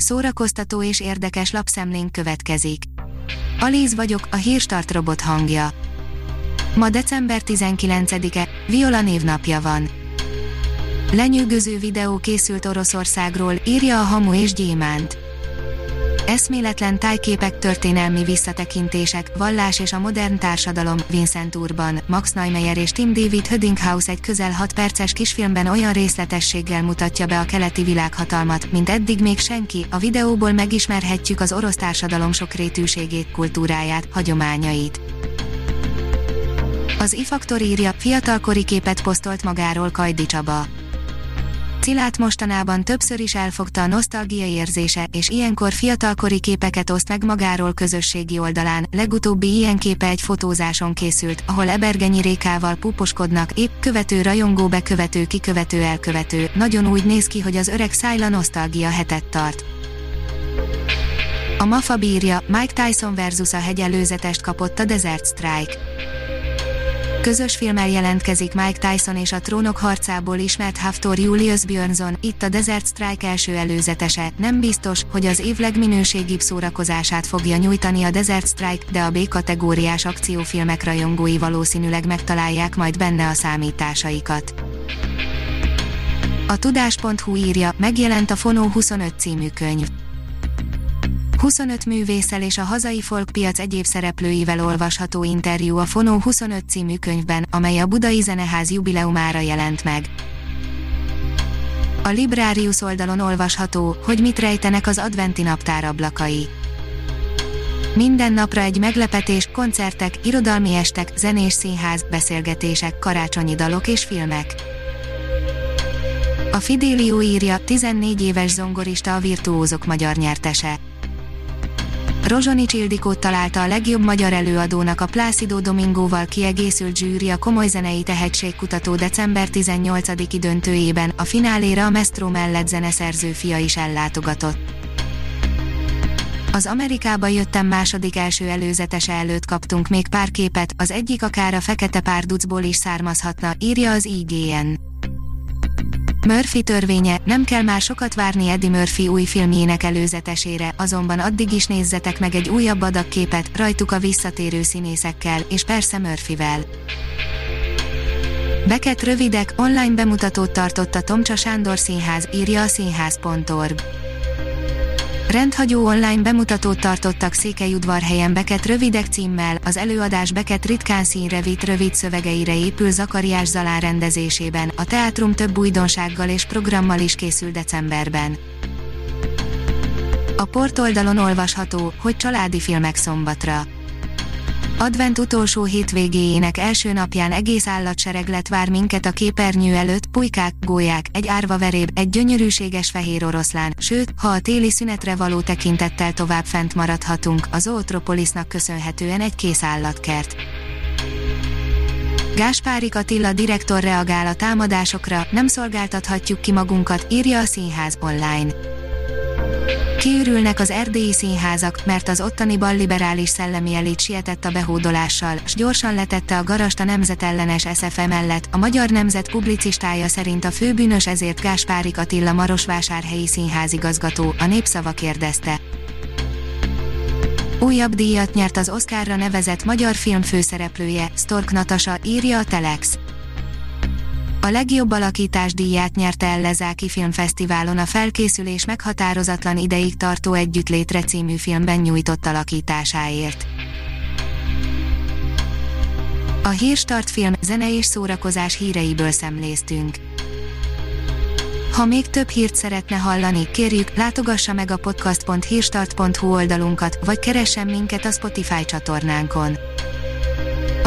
szórakoztató és érdekes lapszemlénk következik. Alíz vagyok, a hírstart robot hangja. Ma december 19-e, Viola névnapja van. Lenyűgöző videó készült Oroszországról, írja a Hamu és Gyémánt. Eszméletlen tájképek történelmi visszatekintések, vallás és a modern társadalom, Vincent Urban, Max Neumeyer és Tim David Hödinghaus egy közel 6 perces kisfilmben olyan részletességgel mutatja be a keleti világhatalmat, mint eddig még senki, a videóból megismerhetjük az orosz társadalom sokrétűségét, kultúráját, hagyományait. Az ifaktor írja, fiatalkori képet posztolt magáról Kajdi Csaba. Cilát mostanában többször is elfogta a nosztalgia érzése, és ilyenkor fiatalkori képeket oszt meg magáról közösségi oldalán. Legutóbbi ilyen képe egy fotózáson készült, ahol Ebergenyi Rékával puposkodnak, épp követő rajongó bekövető kikövető elkövető. Nagyon úgy néz ki, hogy az öreg Szájla nosztalgia hetet tart. A MAFA bírja, Mike Tyson versus a hegyelőzetest kapott a Desert Strike Közös filmmel jelentkezik Mike Tyson és a trónok harcából ismert Haftor Julius Björnson, itt a Desert Strike első előzetese, nem biztos, hogy az év legminőségibb szórakozását fogja nyújtani a Desert Strike, de a B-kategóriás akciófilmek rajongói valószínűleg megtalálják majd benne a számításaikat. A tudás.hu írja, megjelent a Fonó 25 című könyv. 25 művészel és a hazai folkpiac egyéb szereplőivel olvasható interjú a Fonó 25 című könyvben, amely a Budai Zeneház jubileumára jelent meg. A Librarius oldalon olvasható, hogy mit rejtenek az adventi naptár ablakai. Minden napra egy meglepetés, koncertek, irodalmi estek, zenés színház, beszélgetések, karácsonyi dalok és filmek. A Fidelio írja, 14 éves zongorista a virtuózok magyar nyertese. Rozsonics Ildikót találta a legjobb magyar előadónak a Plácido Domingóval kiegészült zsűri a komoly zenei tehetségkutató december 18-i döntőjében, a fináléra a Mestro mellett zeneszerző fia is ellátogatott. Az Amerikába jöttem második első előzetese előtt kaptunk még pár képet, az egyik akár a fekete párducból is származhatna, írja az IGN. Murphy törvénye, nem kell már sokat várni Eddie Murphy új filmjének előzetesére, azonban addig is nézzetek meg egy újabb adagképet, rajtuk a visszatérő színészekkel, és persze Murphyvel. Beket rövidek, online bemutatót tartott a Tomcsa Sándor Színház, írja a színház.org. Rendhagyó online bemutatót tartottak Székelyudvarhelyen Beket rövidek címmel, az előadás Beket ritkán színre vitt rövid szövegeire épül Zakariás Zalán rendezésében, a teátrum több újdonsággal és programmal is készül decemberben. A portoldalon olvasható, hogy családi filmek szombatra. Advent utolsó hétvégéjének első napján egész állatsereglet vár minket a képernyő előtt, pulykák, gólyák, egy árva veréb, egy gyönyörűséges fehér oroszlán, sőt, ha a téli szünetre való tekintettel tovább fent maradhatunk, az Zootropolisnak köszönhetően egy kész állatkert. Gáspárik Attila direktor reagál a támadásokra, nem szolgáltathatjuk ki magunkat, írja a Színház online. Kiürülnek az erdélyi színházak, mert az ottani balliberális szellemi elit sietett a behódolással, s gyorsan letette a garast a nemzetellenes SFE mellett. A Magyar Nemzet publicistája szerint a főbűnös ezért Gáspárik Attila Marosvásárhelyi színházigazgató, a népszava kérdezte. Újabb díjat nyert az Oscarra nevezett magyar film főszereplője, Stork Natasa, írja a Telex. A legjobb alakítás díját nyerte el Lezáki Filmfesztiválon a felkészülés meghatározatlan ideig tartó Együttlétre című filmben nyújtott alakításáért. A Hírstart film, zene és szórakozás híreiből szemléztünk. Ha még több hírt szeretne hallani, kérjük, látogassa meg a podcast.hírstart.hu oldalunkat, vagy keressen minket a Spotify csatornánkon